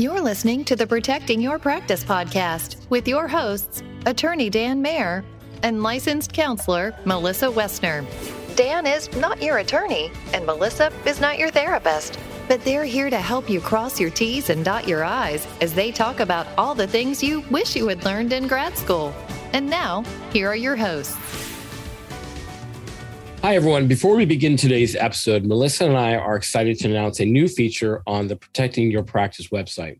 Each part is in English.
You're listening to the Protecting Your Practice podcast with your hosts, Attorney Dan Mayer and licensed counselor Melissa Westner. Dan is not your attorney, and Melissa is not your therapist, but they're here to help you cross your T's and dot your I's as they talk about all the things you wish you had learned in grad school. And now, here are your hosts. Hi, everyone. Before we begin today's episode, Melissa and I are excited to announce a new feature on the Protecting Your Practice website.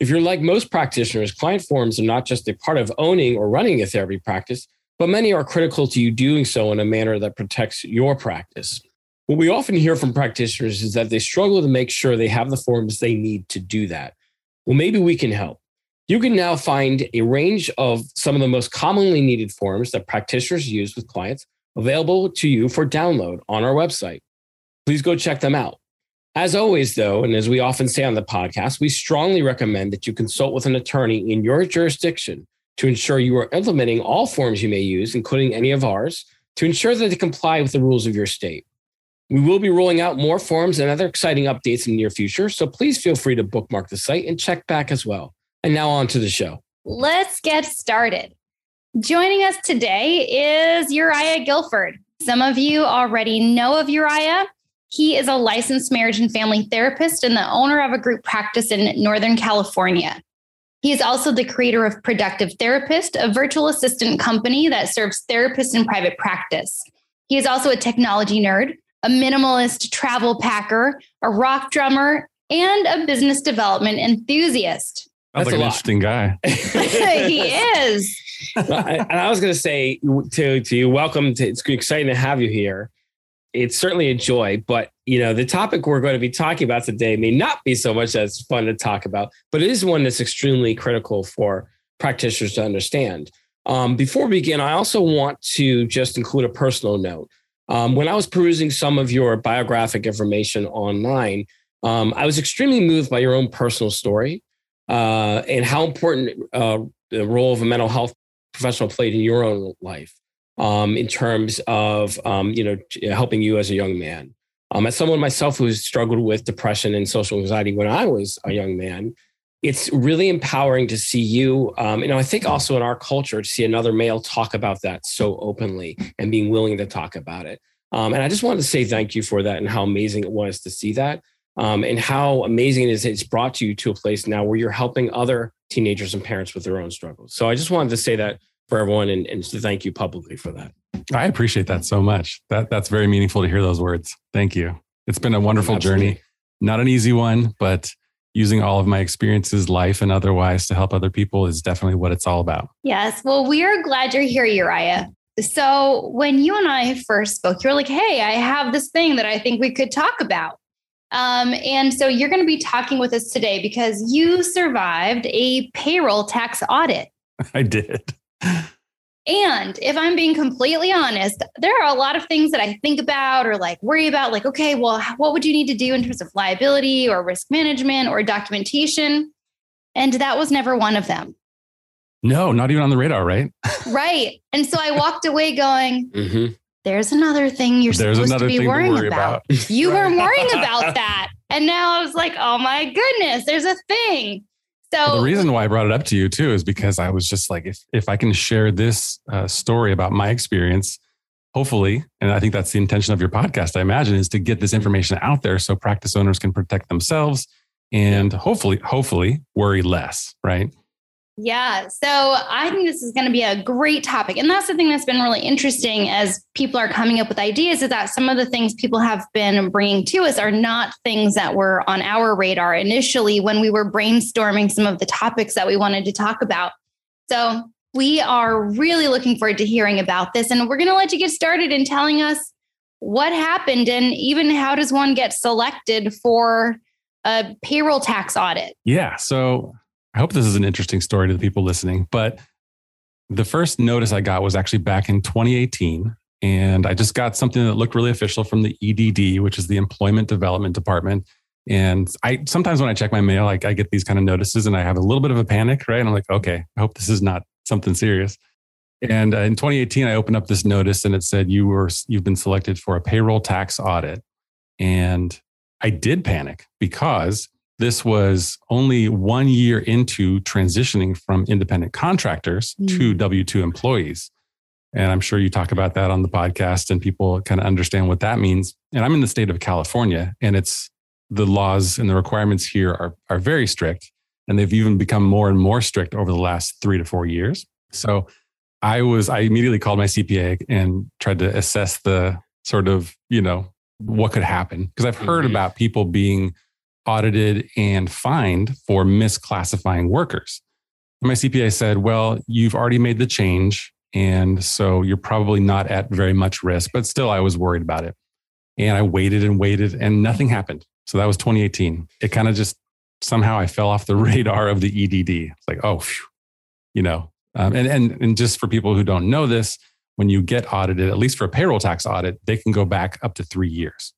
If you're like most practitioners, client forms are not just a part of owning or running a therapy practice, but many are critical to you doing so in a manner that protects your practice. What we often hear from practitioners is that they struggle to make sure they have the forms they need to do that. Well, maybe we can help. You can now find a range of some of the most commonly needed forms that practitioners use with clients available to you for download on our website. Please go check them out. As always, though, and as we often say on the podcast, we strongly recommend that you consult with an attorney in your jurisdiction to ensure you are implementing all forms you may use, including any of ours, to ensure that they comply with the rules of your state. We will be rolling out more forms and other exciting updates in the near future, so please feel free to bookmark the site and check back as well. And now on to the show. Let's get started. Joining us today is Uriah Guilford. Some of you already know of Uriah. He is a licensed marriage and family therapist and the owner of a group practice in Northern California. He is also the creator of Productive Therapist, a virtual assistant company that serves therapists in private practice. He is also a technology nerd, a minimalist travel packer, a rock drummer, and a business development enthusiast. Sounds like an interesting guy. he is. And I was going to say to to you, welcome. To, it's exciting to have you here. It's certainly a joy, but you know the topic we're going to be talking about today may not be so much as fun to talk about, but it is one that's extremely critical for practitioners to understand. Um, before we begin, I also want to just include a personal note. Um, when I was perusing some of your biographic information online, um, I was extremely moved by your own personal story uh, and how important uh, the role of a mental health professional played in your own life um, in terms of um, you know helping you as a young man. Um, as someone myself who struggled with depression and social anxiety when I was a young man, it's really empowering to see you. Um, you know, I think also in our culture to see another male talk about that so openly and being willing to talk about it. Um, and I just wanted to say thank you for that and how amazing it was to see that. Um, and how amazing it is it's brought you to a place now where you're helping other teenagers and parents with their own struggles. So I just wanted to say that for everyone and, and to thank you publicly for that. I appreciate that so much. That that's very meaningful to hear those words. Thank you. It's been a wonderful Absolutely. journey. Not an easy one, but using all of my experiences, life and otherwise to help other people is definitely what it's all about. Yes. Well, we are glad you're here, Uriah. So when you and I first spoke, you were like, hey, I have this thing that I think we could talk about. Um, and so you're going to be talking with us today because you survived a payroll tax audit. I did. And if I'm being completely honest, there are a lot of things that I think about or like worry about, like, okay, well, what would you need to do in terms of liability or risk management or documentation? And that was never one of them. No, not even on the radar, right? right. And so I walked away going, mm-hmm. There's another thing you're There's supposed to be worrying to about. about. You right. were worrying about that. And now I was like, oh my goodness, there's a thing. So well, the reason why I brought it up to you too is because I was just like, if if I can share this uh, story about my experience, hopefully, and I think that's the intention of your podcast, I imagine, is to get this information out there so practice owners can protect themselves and hopefully, hopefully, worry less, right? Yeah. So I think this is going to be a great topic. And that's the thing that's been really interesting as people are coming up with ideas is that some of the things people have been bringing to us are not things that were on our radar initially when we were brainstorming some of the topics that we wanted to talk about. So we are really looking forward to hearing about this. And we're going to let you get started in telling us what happened and even how does one get selected for a payroll tax audit? Yeah. So I hope this is an interesting story to the people listening. But the first notice I got was actually back in 2018. And I just got something that looked really official from the EDD, which is the Employment Development Department. And I sometimes when I check my mail, like I get these kind of notices and I have a little bit of a panic, right? And I'm like, okay, I hope this is not something serious. And uh, in 2018, I opened up this notice and it said you were you've been selected for a payroll tax audit. And I did panic because this was only one year into transitioning from independent contractors mm. to W 2 employees. And I'm sure you talk about that on the podcast and people kind of understand what that means. And I'm in the state of California and it's the laws and the requirements here are, are very strict. And they've even become more and more strict over the last three to four years. So I was, I immediately called my CPA and tried to assess the sort of, you know, what could happen. Because I've heard mm-hmm. about people being audited and fined for misclassifying workers. My CPA said, well, you've already made the change. And so you're probably not at very much risk, but still, I was worried about it. And I waited and waited, and nothing happened. So that was 2018. It kind of just somehow I fell off the radar of the EDD. It's like, oh, phew, you know, um, and, and, and just for people who don't know this, when you get audited, at least for a payroll tax audit, they can go back up to three years.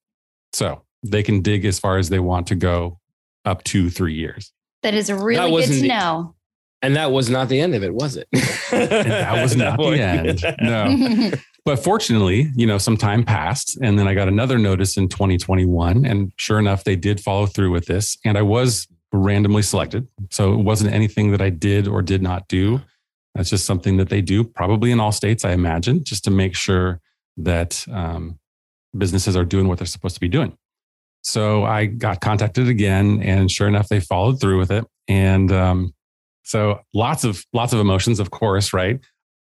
So they can dig as far as they want to go up to three years. That is really that good to the, know. And that was not the end of it, was it? that was not the end. No. but fortunately, you know, some time passed and then I got another notice in 2021. And sure enough, they did follow through with this. And I was randomly selected. So it wasn't anything that I did or did not do. That's just something that they do, probably in all states, I imagine, just to make sure that um, businesses are doing what they're supposed to be doing. So I got contacted again, and sure enough, they followed through with it. And um, so lots of lots of emotions, of course, right?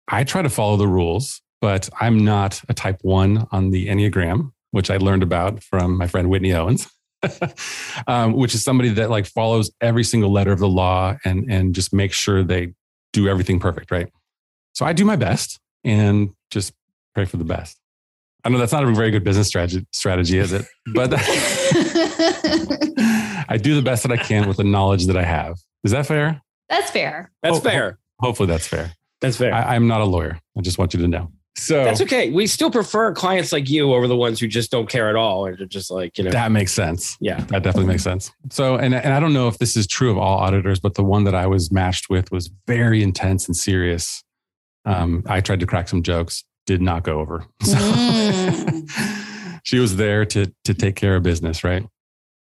I try to follow the rules, but I'm not a type one on the Enneagram, which I learned about from my friend Whitney Owens. um, which is somebody that like follows every single letter of the law and and just makes sure they do everything perfect, right? So I do my best and just pray for the best. I know that's not a very good business strategy, strategy is it? But I do the best that I can with the knowledge that I have. Is that fair? That's fair. That's ho- fair. Ho- hopefully, that's fair. That's fair. I, I'm not a lawyer. I just want you to know. So that's okay. We still prefer clients like you over the ones who just don't care at all and are just like, you know. That makes sense. Yeah. That definitely makes sense. So, and, and I don't know if this is true of all auditors, but the one that I was matched with was very intense and serious. Um, I tried to crack some jokes, did not go over. So mm. she was there to, to take care of business, right?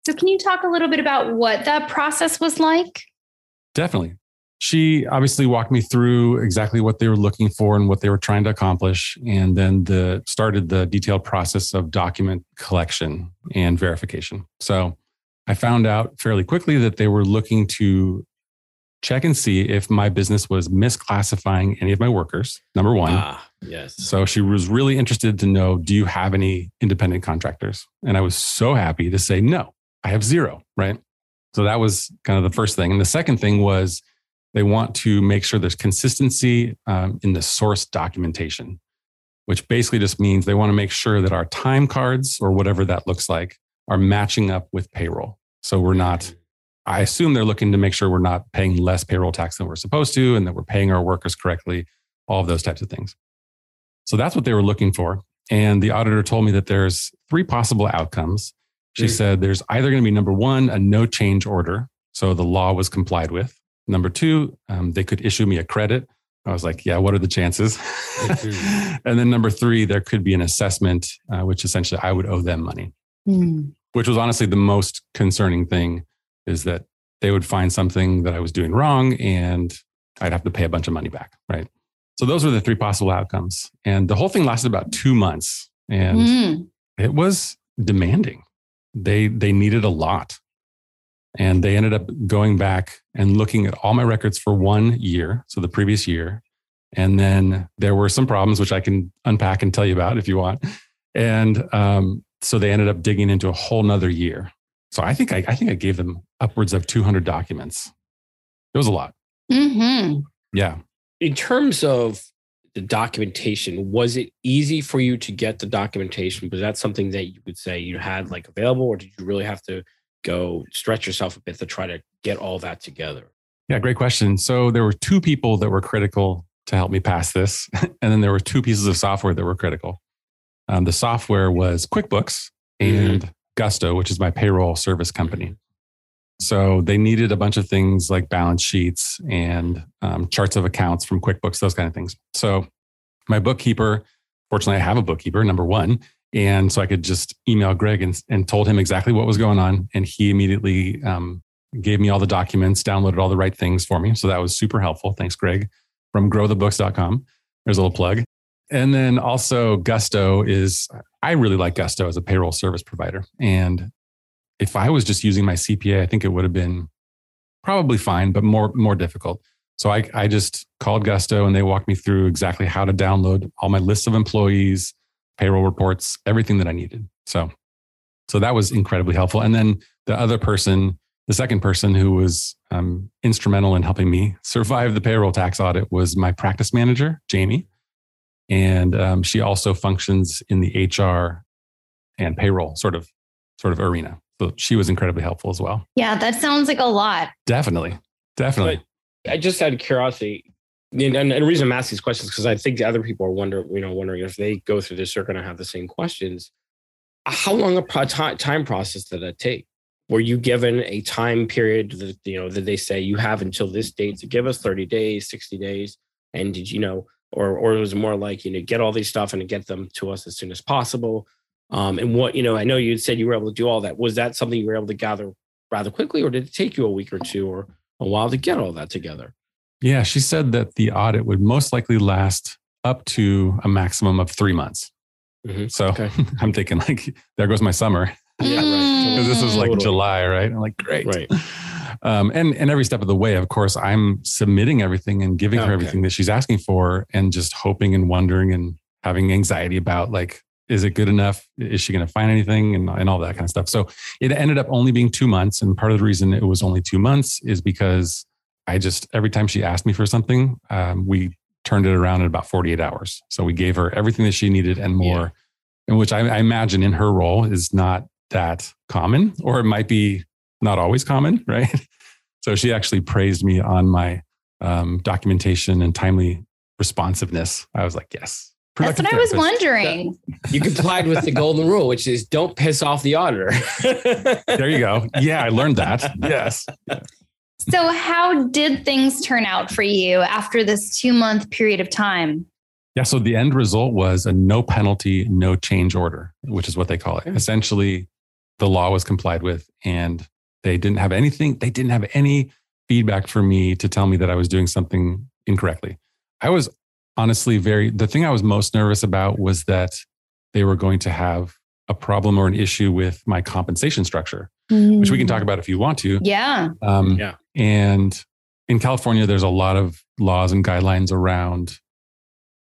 So, can you talk a little bit about what that process was like? Definitely she obviously walked me through exactly what they were looking for and what they were trying to accomplish and then the started the detailed process of document collection and verification so i found out fairly quickly that they were looking to check and see if my business was misclassifying any of my workers number one. Ah, yes. So she was really interested to know do you have any independent contractors? And i was so happy to say no i have zero right? So that was kind of the first thing. And the second thing was they want to make sure there's consistency um, in the source documentation, which basically just means they want to make sure that our time cards or whatever that looks like are matching up with payroll. So we're not, I assume they're looking to make sure we're not paying less payroll tax than we're supposed to and that we're paying our workers correctly, all of those types of things. So that's what they were looking for. And the auditor told me that there's three possible outcomes. She mm. said there's either going to be number one, a no change order. So the law was complied with. Number two, um, they could issue me a credit. I was like, yeah, what are the chances? and then number three, there could be an assessment, uh, which essentially I would owe them money, mm. which was honestly the most concerning thing is that they would find something that I was doing wrong and I'd have to pay a bunch of money back. Right. So those were the three possible outcomes. And the whole thing lasted about two months and mm. it was demanding. They, they needed a lot. And they ended up going back and looking at all my records for one year, so the previous year. And then there were some problems, which I can unpack and tell you about if you want. And um, so they ended up digging into a whole nother year. So I think I, I think I gave them upwards of 200 documents. It was a lot. Mm-hmm. Yeah. In terms of the documentation, was it easy for you to get the documentation? Was that something that you would say you had like available, or did you really have to go stretch yourself a bit to try to get all that together? Yeah, great question. So there were two people that were critical to help me pass this. and then there were two pieces of software that were critical. Um, the software was QuickBooks and mm-hmm. Gusto, which is my payroll service company. So they needed a bunch of things like balance sheets and um, charts of accounts from QuickBooks, those kind of things. So my bookkeeper, fortunately, I have a bookkeeper, number one. And so I could just email Greg and, and told him exactly what was going on. And he immediately um, gave me all the documents, downloaded all the right things for me. So that was super helpful. Thanks, Greg, from growthebooks.com. There's a little plug. And then also Gusto is, I really like Gusto as a payroll service provider. And if I was just using my CPA, I think it would have been probably fine, but more, more difficult. So I, I just called Gusto and they walked me through exactly how to download all my lists of employees, payroll reports, everything that I needed. So, so that was incredibly helpful. And then the other person, the second person who was um, instrumental in helping me survive the payroll tax audit was my practice manager, Jamie. And um, she also functions in the HR and payroll sort of sort of arena. So she was incredibly helpful as well. Yeah, that sounds like a lot. Definitely. Definitely. But I just had curiosity. And, and, the reason I'm asking these questions because I think the other people are wondering, you know, wondering if they go through this, they're going to have the same questions. How long a time process did that take? Were you given a time period that you know that they say you have until this date to give us 30 days, 60 days? And did you know, or or it was more like you know get all these stuff and get them to us as soon as possible? Um, and what you know, I know you said you were able to do all that. Was that something you were able to gather rather quickly, or did it take you a week or two or a while to get all that together? Yeah, she said that the audit would most likely last up to a maximum of three months. Mm-hmm. So okay. I'm thinking like, there goes my summer. Yeah, right. This is like totally. July, right? I'm like, great. Right. Um, and and every step of the way, of course, I'm submitting everything and giving her everything that she's asking for, and just hoping and wondering and having anxiety about like, is it good enough? Is she going to find anything and, and all that kind of stuff? So it ended up only being two months. And part of the reason it was only two months is because I just, every time she asked me for something, um, we turned it around in about 48 hours. So we gave her everything that she needed and more, yeah. and which I, I imagine in her role is not that common, or it might be not always common, right? So she actually praised me on my um, documentation and timely responsiveness. I was like, yes, that's what I was wondering. You complied with the golden rule, which is don't piss off the auditor. there you go. Yeah, I learned that. Yes. So, how did things turn out for you after this two month period of time? Yeah, so the end result was a no penalty, no change order, which is what they call it. Essentially, the law was complied with and they didn't have anything, they didn't have any feedback for me to tell me that I was doing something incorrectly. I was honestly very the thing I was most nervous about was that they were going to have a problem or an issue with my compensation structure, mm. which we can talk mm. about if you want to. Yeah. Um, yeah. And in California, there's a lot of laws and guidelines around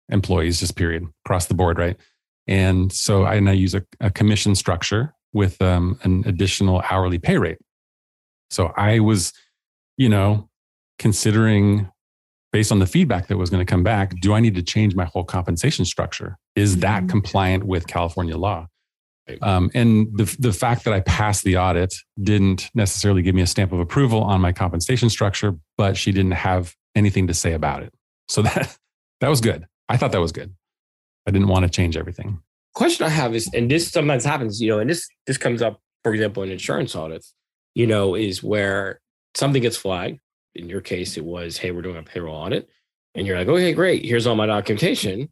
employees, just period, across the board, right? And so I, and I use a, a commission structure with um, an additional hourly pay rate. So I was, you know, considering based on the feedback that was going to come back, do I need to change my whole compensation structure? Is that mm-hmm. compliant with California law? Um, and the, the fact that I passed the audit didn't necessarily give me a stamp of approval on my compensation structure, but she didn't have anything to say about it. So that, that was good. I thought that was good. I didn't want to change everything. Question I have is, and this sometimes happens, you know, and this this comes up, for example, in insurance audits, you know, is where something gets flagged in your case, it was, hey, we're doing a payroll audit. And you're like, okay, great. Here's all my documentation.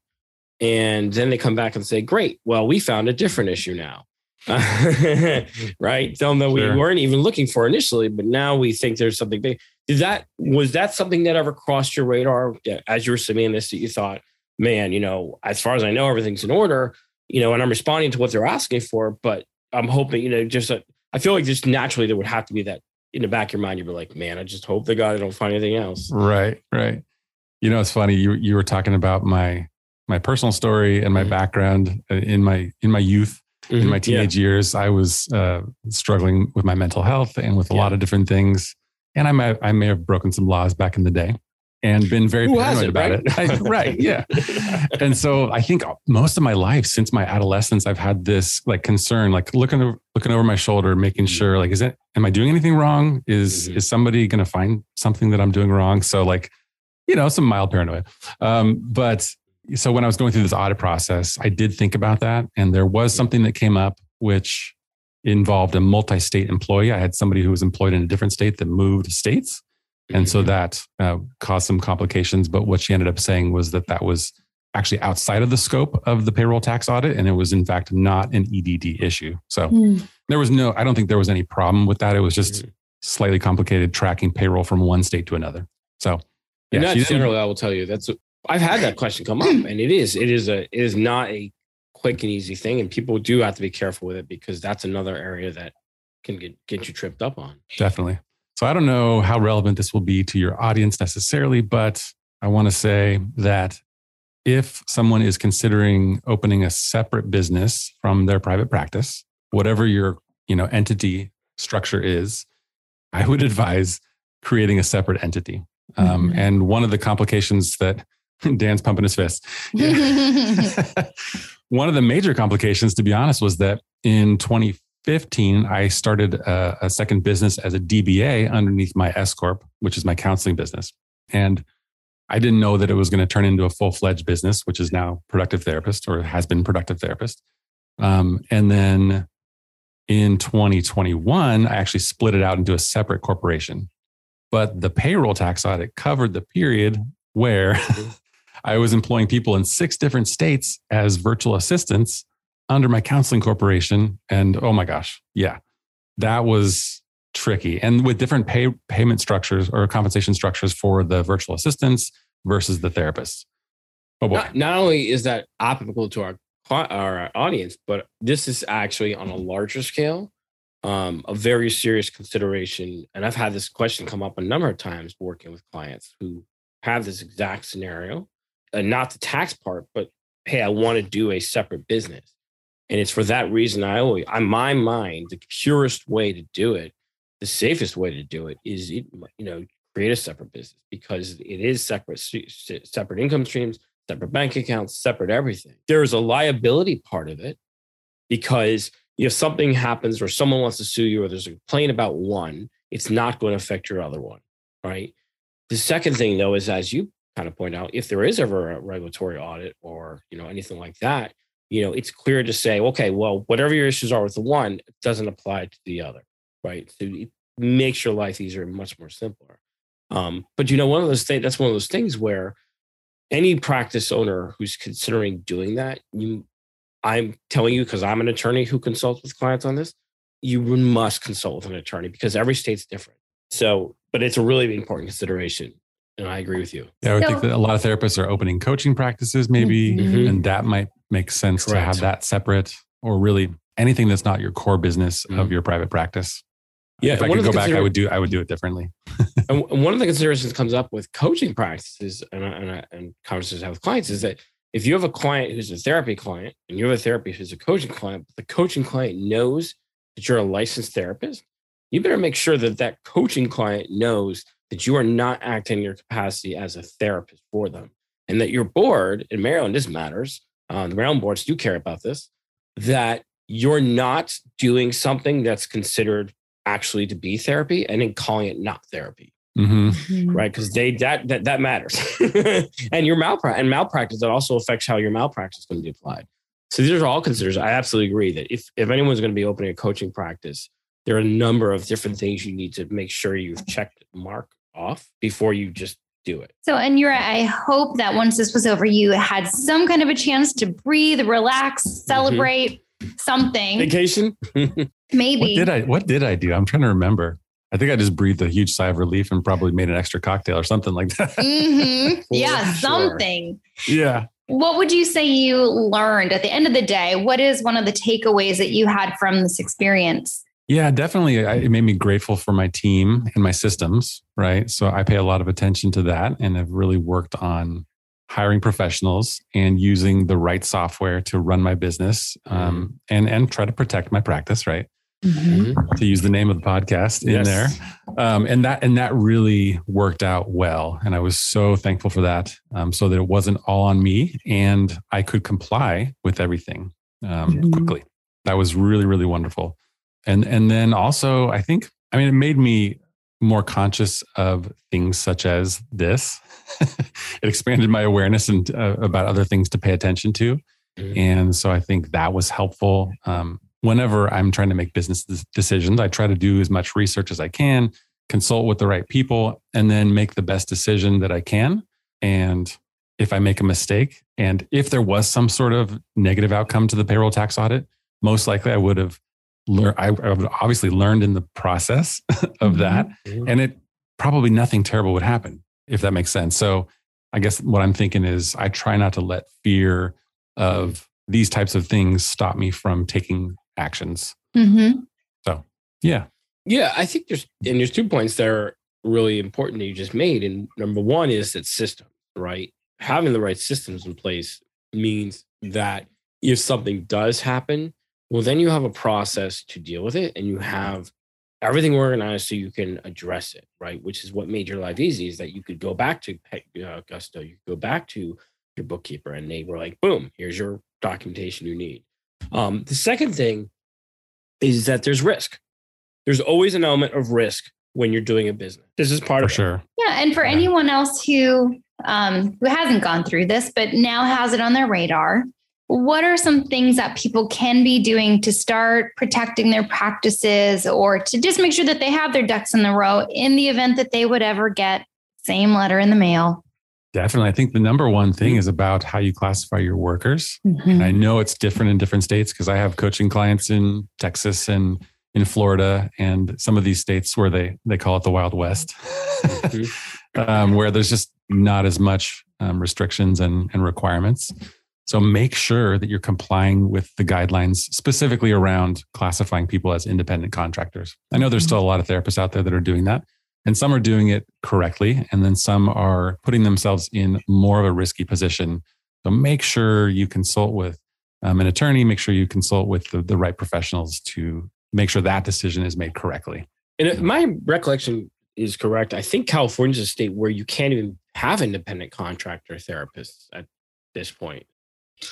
And then they come back and say, great. Well, we found a different issue now. right? Them that sure. we weren't even looking for initially, but now we think there's something big. Did that was that something that ever crossed your radar as you were submitting this that you thought, man, you know, as far as I know, everything's in order, you know, and I'm responding to what they're asking for, but I'm hoping, you know, just a, I feel like just naturally there would have to be that in the back of your mind, you'd be like, man, I just hope the God I don't find anything else. Right, right. You know, it's funny. You you were talking about my my personal story and my mm-hmm. background uh, in my in my youth, mm-hmm. in my teenage yeah. years. I was uh, struggling with my mental health and with a yeah. lot of different things, and I may I may have broken some laws back in the day and been very Who paranoid about right? it. I, right. Yeah. and so I think most of my life since my adolescence, I've had this like concern, like looking over, looking over my shoulder, making mm-hmm. sure like, is it, am I doing anything wrong? Is, mm-hmm. is somebody going to find something that I'm doing wrong? So like, you know, some mild paranoia. Um, but so when I was going through this audit process, I did think about that. And there was something that came up, which involved a multi-state employee. I had somebody who was employed in a different state that moved states. And so that uh, caused some complications. But what she ended up saying was that that was actually outside of the scope of the payroll tax audit. And it was, in fact, not an EDD issue. So mm. there was no, I don't think there was any problem with that. It was just, mm. slightly complicated tracking payroll from one state to another. So, yeah, and that's generally, I will tell you, that's I've had that question come up, and it is it is a it is not a quick and easy thing, and people do have to be careful with it because that's another area that can get get you tripped up on. Definitely. So I don't know how relevant this will be to your audience necessarily, but I want to say that if someone is considering opening a separate business from their private practice, whatever your you know entity structure is, I would advise creating a separate entity. Um, mm-hmm. And one of the complications that Dan's pumping his fist. one of the major complications, to be honest, was that in 2015, I started a, a second business as a DBA underneath my S Corp, which is my counseling business. And I didn't know that it was going to turn into a full fledged business, which is now Productive Therapist or has been Productive Therapist. Um, and then in 2021, I actually split it out into a separate corporation. But the payroll tax audit covered the period where I was employing people in six different states as virtual assistants under my counseling corporation. And oh my gosh, yeah, that was tricky and with different pay, payment structures or compensation structures for the virtual assistants versus the therapists. Oh boy. Not, not only is that applicable to our our audience, but this is actually on a larger scale, um, a very serious consideration. And I've had this question come up a number of times working with clients who have this exact scenario, and not the tax part, but hey, I want to do a separate business. And it's for that reason I always, on my mind, the purest way to do it the safest way to do it is you know create a separate business because it is separate separate income streams separate bank accounts separate everything. There's a liability part of it because if something happens or someone wants to sue you or there's a complaint about one it's not going to affect your other one right? The second thing though is as you kind of point out if there is ever a regulatory audit or you know anything like that you know it's clear to say okay well whatever your issues are with the one it doesn't apply to the other right? So it makes your life easier and much more simpler. Um, but you know, one of those things that's one of those things where any practice owner who's considering doing that, you I'm telling you because I'm an attorney who consults with clients on this, you must consult with an attorney because every state's different. So, but it's a really important consideration. And I agree with you. Yeah, I would so, think that a lot of therapists are opening coaching practices, maybe, mm-hmm. and that might make sense Correct. to have that separate or really anything that's not your core business mm-hmm. of your private practice. Yeah, if I could go back, I would do I would do it differently. and one of the considerations comes up with coaching practices and, and, and conversations I have with clients is that if you have a client who's a therapy client and you have a therapist who's a coaching client, but the coaching client knows that you're a licensed therapist, you better make sure that that coaching client knows that you are not acting in your capacity as a therapist for them, and that your board in Maryland, this matters. Uh, the Maryland boards do care about this. That you're not doing something that's considered actually to be therapy and then calling it not therapy. Mm-hmm. mm-hmm. Right. Because they that that, that matters. and your malpractice and malpractice that also affects how your malpractice is going to be applied. So these are all considers. I absolutely agree that if, if anyone's going to be opening a coaching practice, there are a number of different things you need to make sure you've checked mark off before you just do it. So, and you're, I hope that once this was over, you had some kind of a chance to breathe, relax, mm-hmm. celebrate. Mm-hmm something. Vacation? Maybe. What did I what did I do? I'm trying to remember. I think I just breathed a huge sigh of relief and probably made an extra cocktail or something like that. Mm-hmm. yeah, sure. something. Yeah. What would you say you learned at the end of the day? What is one of the takeaways that you had from this experience? Yeah, definitely. It made me grateful for my team and my systems, right? So I pay a lot of attention to that and have really worked on hiring professionals and using the right software to run my business um, mm-hmm. and and try to protect my practice right mm-hmm. to use the name of the podcast in yes. there um, and that and that really worked out well and i was so thankful for that um, so that it wasn't all on me and i could comply with everything um, mm-hmm. quickly that was really really wonderful and and then also i think i mean it made me more conscious of things such as this. it expanded my awareness and uh, about other things to pay attention to. Mm-hmm. And so I think that was helpful. Um, whenever I'm trying to make business decisions, I try to do as much research as I can, consult with the right people, and then make the best decision that I can. And if I make a mistake, and if there was some sort of negative outcome to the payroll tax audit, most likely I would have learn. I, I've obviously learned in the process of Mhm. that, Mhm. and it probably nothing terrible would happen if that makes sense. So I guess what I'm thinking is I try not to let fear of these types of things stop me from taking actions. Mm-hmm. Yeah. Yeah, I think there's and there's two points that are really important that you just made. And number one is that system, right? Having the right systems in place means that if something does happen, well, then you have a process to deal with it and you have everything organized so you can address it, right? Which is what made your life easy is that you could go back to Pe- uh, Gusto, you could go back to your bookkeeper and they were like, boom, here's your documentation you need. Um, the second thing is that there's risk there's always an element of risk when you're doing a business. This is part For of it. sure. Yeah, and for Yeah. anyone else who um, who hasn't gone through this but now has it on their radar, what are some things that people can be doing to start protecting their practices or to just make sure that they have their ducks in the row in the event that they would ever get same letter in the mail? Definitely. I think the number one thing is about how you classify your workers. And I know it's different in different states because I have coaching clients in Texas and in Florida and some of these states where they they call it the Wild West, um, where there's just not as much um, restrictions and, and requirements. So make sure that you're complying with the guidelines specifically around classifying people as independent contractors. I know there's still a lot of therapists out there that are doing that, and some are doing it correctly, and then some are putting themselves in more of a risky position. So make sure you consult with um, an attorney, make sure you consult with the, the right professionals to make sure that decision is made correctly. And if my recollection is correct. I think California is a state where you can't even have independent contractor therapists at this point.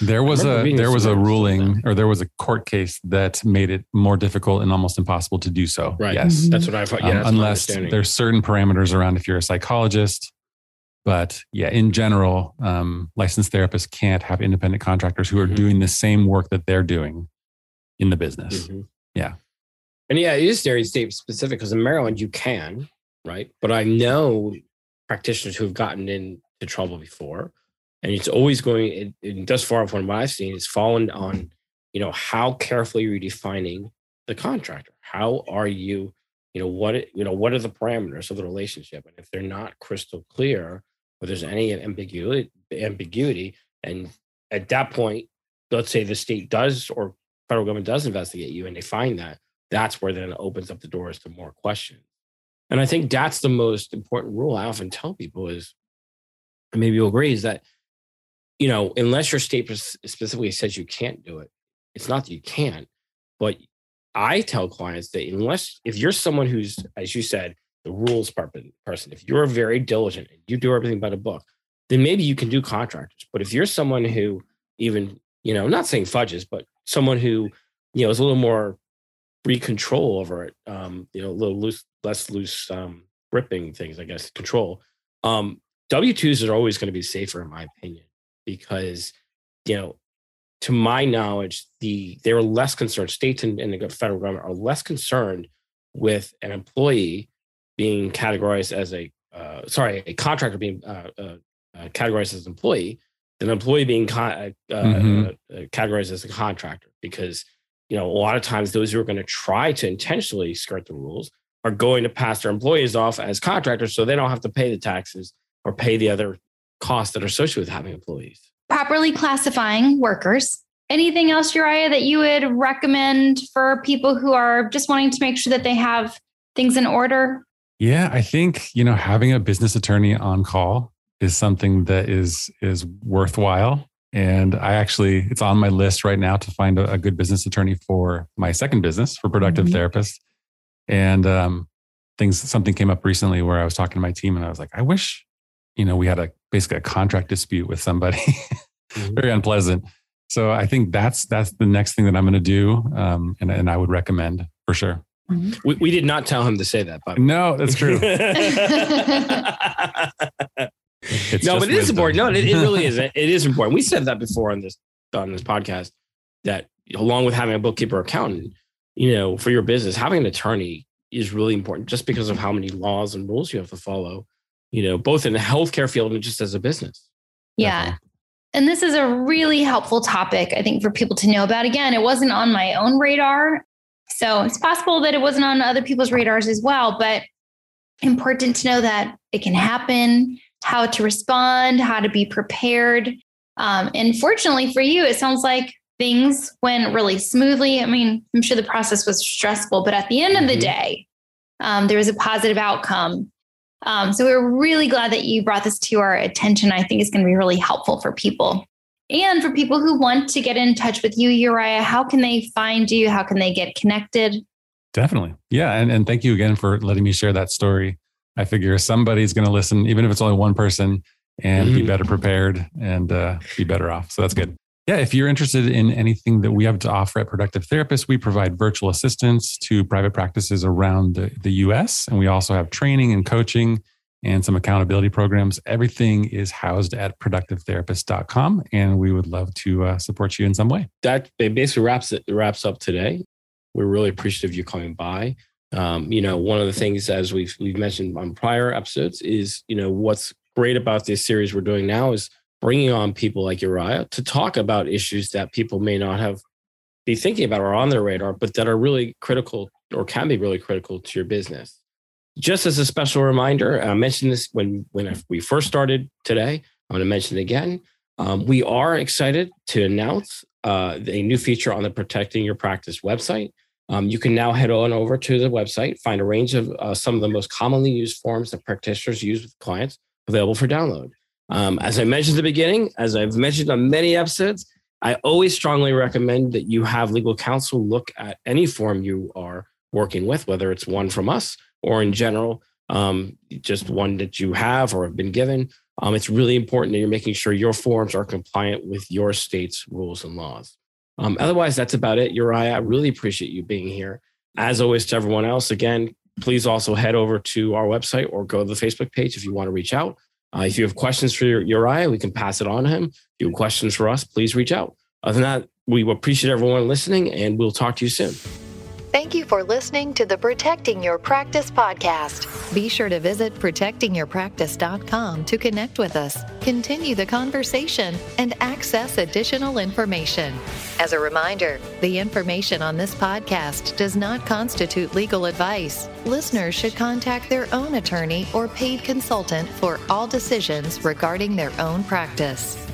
There was a reading there was a some articles on ruling or there was a court case that made it more difficult and almost impossible to do so. Right. Yes. Mhm. That's what I thought. Yeah, Um, unless there's certain parameters around if you're a psychologist. But yeah, in general, um, licensed therapists can't have independent contractors who are Mhm. doing the same work that they're doing in the business. Mhm. Yeah. And yeah, it is very state specific because in Maryland you can, right? But I know practitioners who have gotten into trouble before, and it's always going. It thus far from what I've seen, it's fallen on, you know, how carefully you're defining the contractor. How are you, you know, what you know, what are the parameters of the relationship? And if they're not crystal clear, or there's any ambiguity, ambiguity, and at that point, let's say the state does or federal government does investigate you and they find that, that's where then it opens up the doors to more questions. And I think that's the most important rule I often tell people is, and maybe you'll agree, is that, you know, unless your state specifically says you can't do it, it's not that you can't, but I tell clients that unless, if you're someone who's, as you said, the rules per- person, if you're very diligent and you do everything by the book, then maybe you can do contractors. But if you're someone who even, you know, not saying fudges, but someone who, you know, is a little more free control over it, um, you know, a little loose, less loose um, gripping things, I guess, control. Um, W 2s are always going to be safer, in my opinion, because, you know, to my knowledge, the they're less concerned, states and, and the federal government are less concerned with an employee being categorized as a, uh, sorry, a contractor being uh, uh, uh, categorized as an employee than an employee being con- uh, uh, uh, categorized as a contractor because you know a lot of times those who are going to try to intentionally skirt the rules are going to pass their employees off as contractors so they don't have to pay the taxes or pay the other costs that are associated with having employees Properly classifying workers. Anything else, Uriah, that you would recommend for people who are just wanting to make sure that they have things in order? Yeah, I think, you know, having a business attorney on call is something that is is worthwhile. And I actually it's on my list right now to find a, a good business attorney for my second business for productive Mhm. therapists. And um things something came up recently where I was talking to my team and I was like, I wish, you know, we had a basically a contract dispute with somebody. Mhm. Very unpleasant. So I think that's that's the next thing that I'm gonna do. Um and, and I would recommend for sure. we, we did not tell him to say that but No, that's true. It's no, but it is wisdom. important. No, it, it really is. It is important. We said that before on this on this podcast that along with having a bookkeeper accountant, you know, for your business, having an attorney is really important just because of how many laws and rules you have to follow, you know, both in the healthcare field and just as a business. Yeah. Definitely. And this is a really helpful topic, I think, for people to know about. Again, it wasn't on my own radar. So it's possible that it wasn't on other people's radars as well, but important to know that it can happen, how to respond, how to be prepared. Um, and fortunately for you, it sounds like things went really smoothly. I mean, I'm sure the process was stressful, but at the end mm-hmm. of the mm-hmm. day, um, there was a positive outcome. Um, so we're really glad that you brought this to our attention. I think it's going to be really helpful for people. And for people who want to get in touch with you, Uriah, how can they find you? How can they get connected? Definitely. Yeah. And, and thank you again for letting me share that story. I figure somebody's going to listen, even if it's only one person, and mm-hmm. be better prepared and uh, be better off. So that's good. Yeah, if you're interested in anything that we have to offer at Productive Therapists, we provide virtual assistance to private practices around the, the US. And we also have training and coaching and some accountability programs. Everything is housed at productivetherapist.com. And we would love to uh, support you in some way. That basically wraps it wraps up today. We're really appreciative of you coming by. Um, you know, one of the things, as we've we've mentioned on prior episodes, is you know what's great about this series we're doing now is bringing on people like Uriah to talk about issues that people may not have be thinking about or on their radar, but that are really critical or can be really critical to your business. Just as a special reminder, I mentioned this when when we first started today. I'm going to mention it again. Um, we are excited to announce uh, a new feature on the Protecting Your Practice website. Um, you can now head on over to the website, find a range of uh, some of the most commonly used forms that practitioners use with clients available for download. Um, as I mentioned at the beginning, as I've mentioned on many episodes, I always strongly recommend that you have legal counsel look at any form you are working with, whether it's one from us or in general, um, just one that you have or have been given. Um, it's really important that you're making sure your forms are compliant with your state's rules and laws. Um, otherwise, that's about it. Uriah, I really appreciate you being here. As always, to everyone else, again, please also head over to our website or go to the Facebook page if you want to reach out. Uh, if you have questions for Uriah, we can pass it on to him. If you have questions for us, please reach out. Other than that, we appreciate everyone listening and we'll talk to you soon. Thank you for listening to the Protecting Your Practice podcast. Be sure to visit protectingyourpractice.com to connect with us, continue the conversation, and access additional information. As a reminder, the information on this podcast does not constitute legal advice. Listeners should contact their own attorney or paid consultant for all decisions regarding their own practice.